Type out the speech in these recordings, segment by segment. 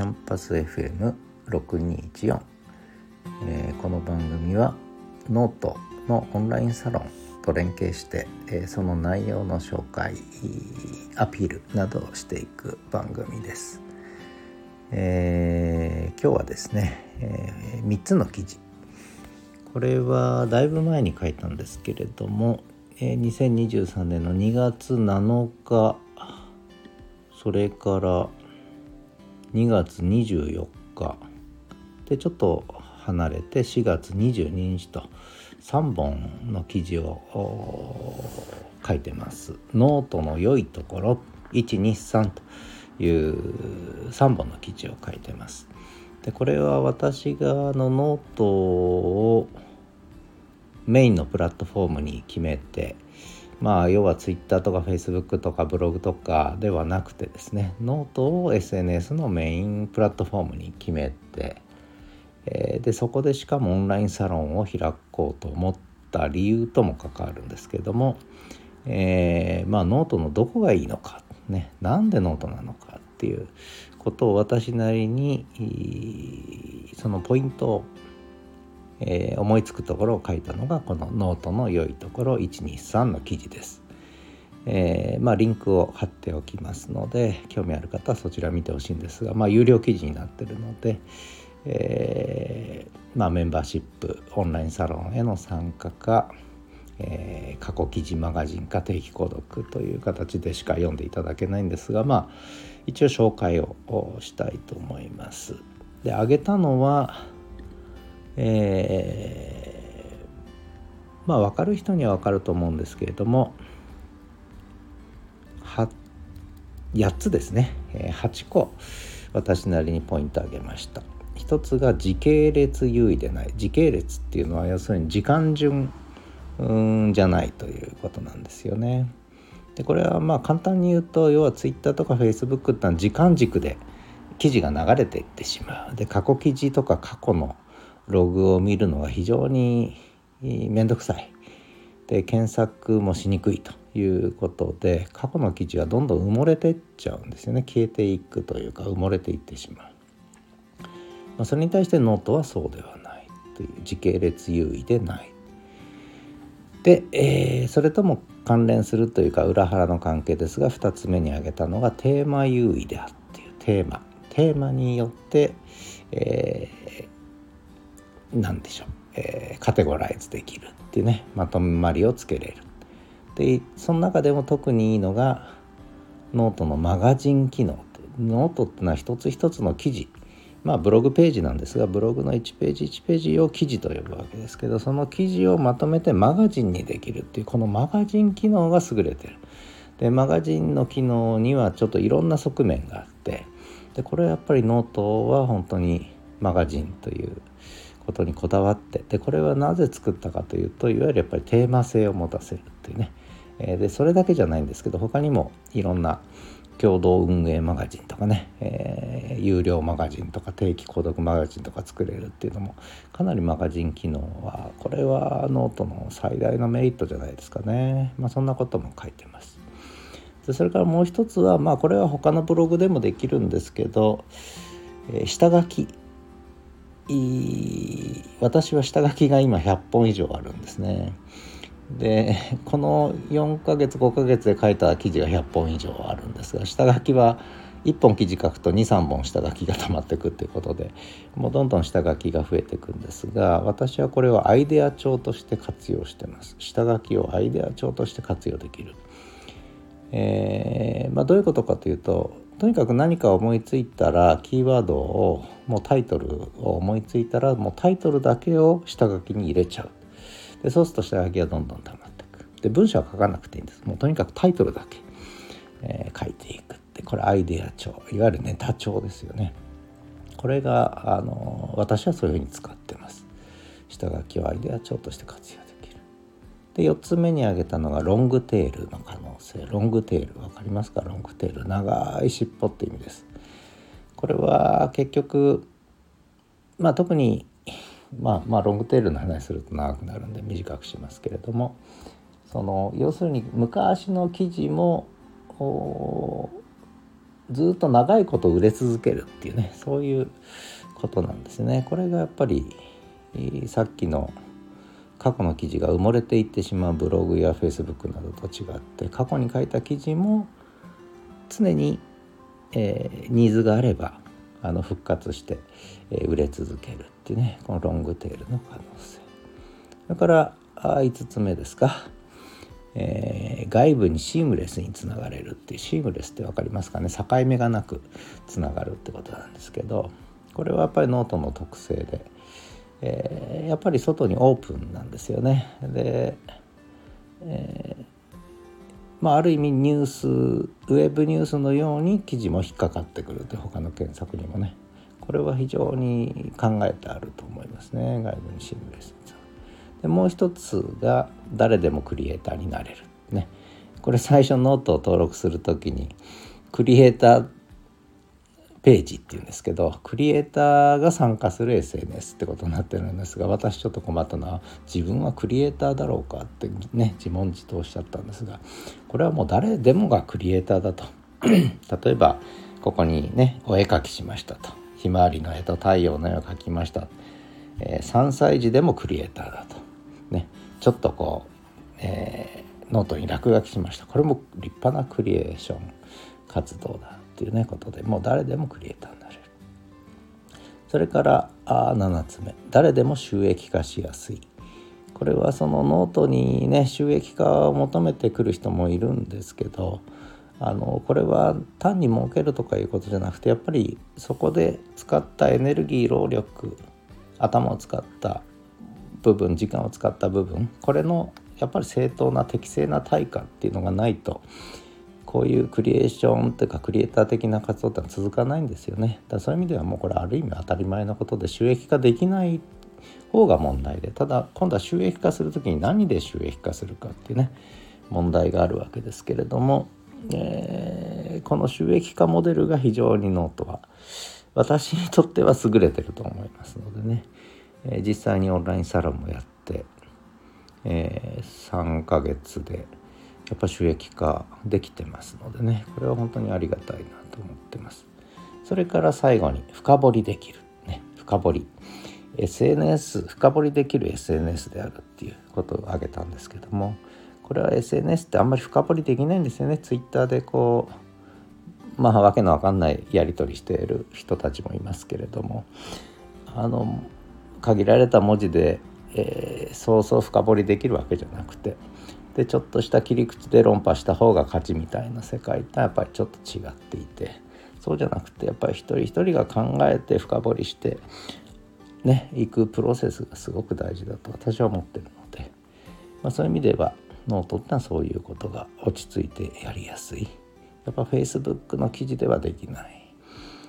キャンパス FM6214、えー、この番組はノートのオンラインサロンと連携して、えー、その内容の紹介アピールなどをしていく番組です、えー、今日はですね、え、3つの記事。これはだいぶ前に書いたんですけれども、え、2023年の2月7日それから2月24日でちょっと離れて4月22日と3本の記事を書いてます。ノートの良いところ123という3本の記事を書いてます。でこれは私がのノートをメインのプラットフォームに決めてまあ要は Twitter とか Facebook とかブログとかではなくてですねノートを SNS のメインプラットフォームに決めて、えー、でそこでしかもオンラインサロンを開こうと思った理由とも関わるんですけども、えー、まあノートのどこがいいのかねなんでノートなのかっていうことを私なりにそのポイントをえー、思いつくところを書いたのがこのノートの良いところ123の記事です。えー、まあ、リンクを貼っておきますので興味ある方はそちら見てほしいんですが、まあ、有料記事になってるので、えー、まあ、メンバーシップオンラインサロンへの参加か、え、過去記事マガジンか定期購読という形でしか読んでいただけないんですがまあ一応紹介をしたいと思います。で挙げたのはえー、まあ分かる人には分かると思うんですけれども8つですね、8個私なりにポイント挙げました。一つが時系列優位でない。時系列っていうのは要するに時間順じゃないということなんですよね。でこれはまあ簡単に言うと要は Twitter とか Facebook ってのは時間軸で記事が流れていってしまう。で過去記事とか過去のログを見るのが非常に面倒くさい。で検索もしにくいということで過去の記事はどんどん埋もれていっちゃうんですよね。消えていくというか埋もれていってしまう、まあ、それに対してノートはそうではないという時系列優位でない。で、えー、それとも関連するというか裏腹の関係ですが2つ目に挙げたのがテーマ優位であるっていうテーマ。テーマによって、え、何でしょう、えー、カテゴライズできるっていうね。まとまりをつけれる。でその中でも特にいいのがノートのマガジン機能ノートっていうのは一つ一つの記事。まあブログページなんですがブログの1ページ1ページを記事と呼ぶわけですけどその記事をまとめてマガジンにできるっていうこのマガジン機能が優れてる。でマガジンの機能にはちょっといろんな側面があって。でこれはやっぱりノートは本当にマガジンということにこだわってでこれはなぜ作ったかというといわゆるやっぱりテーマ性を持たせるっていうね、えー、でそれだけじゃないんですけど他にもいろんな共同運営マガジンとかね、えー、有料マガジンとか定期購読マガジンとか作れるっていうのもかなりマガジン機能はこれはノートの最大のメリットじゃないですかね、まあ、そんなことも書いてます。でそれからもう一つはまあこれは他のブログでもできるんですけど、えー、下書き私は下書きが今100本以上あるんですね。でこの4ヶ月5ヶ月で書いた記事が100本以上あるんですが下書きは1本記事書くと23本下書きが溜まってくっていうことでもうどんどん下書きが増えていくんですが私はこれをアイデア帳として活用してます下書きをアイデア帳として活用できる、えー、まあ、どういうことかというととにかく何か思いついたらキーワードをもうタイトルを思いついたらもうタイトルだけを下書きに入れちゃう。でそうすると下書きがどんどん溜まっていく。で文章は書かなくていいんです。もうとにかくタイトルだけ、えー、書いていくって。これアイデア帳いわゆるネタ帳ですよね。これがあの私はそういうふうに使ってます。下書きをアイデア帳として活用で4つ目に挙げたのがロングテールの可能性。ロングテール分かりますか？ロングテール。長い尻尾って意味です。これは結局まあ特にまあまあロングテールの話すると長くなるんで短くしますけれどもその要するに昔の記事もずっと長いこと売れ続けるっていうねそういうことなんですね。これがやっぱりさっきの過去の記事が埋もれていってしまうブログやフェイスブックなどと違って過去に書いた記事も常に、えー、ニーズがあればあの復活して、えー、売れ続けるっていうねこのロングテールの可能性。それからあ5つ目ですか、えー、外部にシームレスにつながれるっていうシームレスって分かりますかね？境目がなくつながるってことなんですけどこれはやっぱりノートの特性で、えー、やっぱり外にオープンなんですよね。で、えーまあ、ある意味ニュースウェブニュースのように記事も引っかかってくるという他の検索にもね。これは非常に考えてあると思いますね。外部にシームレスでもう一つが誰でもクリエイターになれる。ね。これ最初ノートを登録する時にクリエイターページっていうんですけどクリエイターが参加する SNS ってことになってるんですが私ちょっと困ったのは自分はクリエイターだろうかってね自問自答しちゃったんですがこれはもう誰でもがクリエイターだと。例えばここにねお絵描きしましたと。ひまわりの絵と太陽の絵を描きました、えー、3歳児でもクリエイターだと。ねちょっとこう、えー、ノートに落書きしました。これも立派なクリエーション活動だ。っていうねことでもう誰でもクリエイターになれる。それからあ7つ目。誰でも収益化しやすい。これはそのノートにね収益化を求めてくる人もいるんですけどあのこれは単に儲けるとかいうことじゃなくてやっぱりそこで使ったエネルギー労力頭を使った部分時間を使った部分これのやっぱり正当な適正な対価っていうのがないとこういうクリエーションっていうかクリエイター的な活動ってのは続かないんですよね。だからそういう意味ではもうこれある意味当たり前のことで収益化できない方が問題で。ただ今度は収益化する時に何で収益化するかっていうね問題があるわけですけれども、えー、この収益化モデルが非常にノートは私にとっては優れてると思いますのでね、えー、実際にオンラインサロンもやって、えー、3ヶ月でやっぱ収益化できてますのでねこれは本当にありがたいなと思ってます。それから最後に深掘りできるね深掘り。SNS 深掘りできる SNS であるっていうことを挙げたんですけどもこれは SNS ってあんまり深掘りできないんですよね。Twitter でこうまあわけのわかんないやり取りしている人たちもいますけれどもあの限られた文字で、えー、そうそう深掘りできるわけじゃなくてでちょっとした切り口で論破した方が勝ちみたいな世界とはやっぱりちょっと違っていてそうじゃなくてやっぱり一人一人が考えて深掘りしてねいくプロセスがすごく大事だと私は思ってるので、まあ、そういう意味ではノートってのはそういうことが落ち着いてやりやすい。やっぱ Facebook の記事ではできない。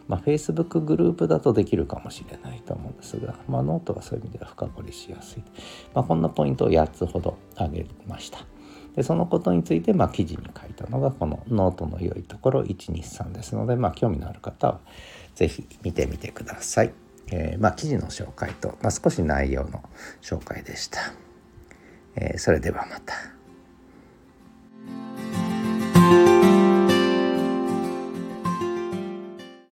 まあ、Facebook グループだとできるかもしれないと思うんですが、まあ、ノートはそういう意味では深掘りしやすい、まあ、こんなポイントを8つほど挙げました。でそのことについてまあ記事に書いたのがこのノートの良いところ123ですので、まあ、興味のある方は是非見てみてください、えー、まあ記事の紹介と、まあ、少し内容の紹介でした、えー、それではまた。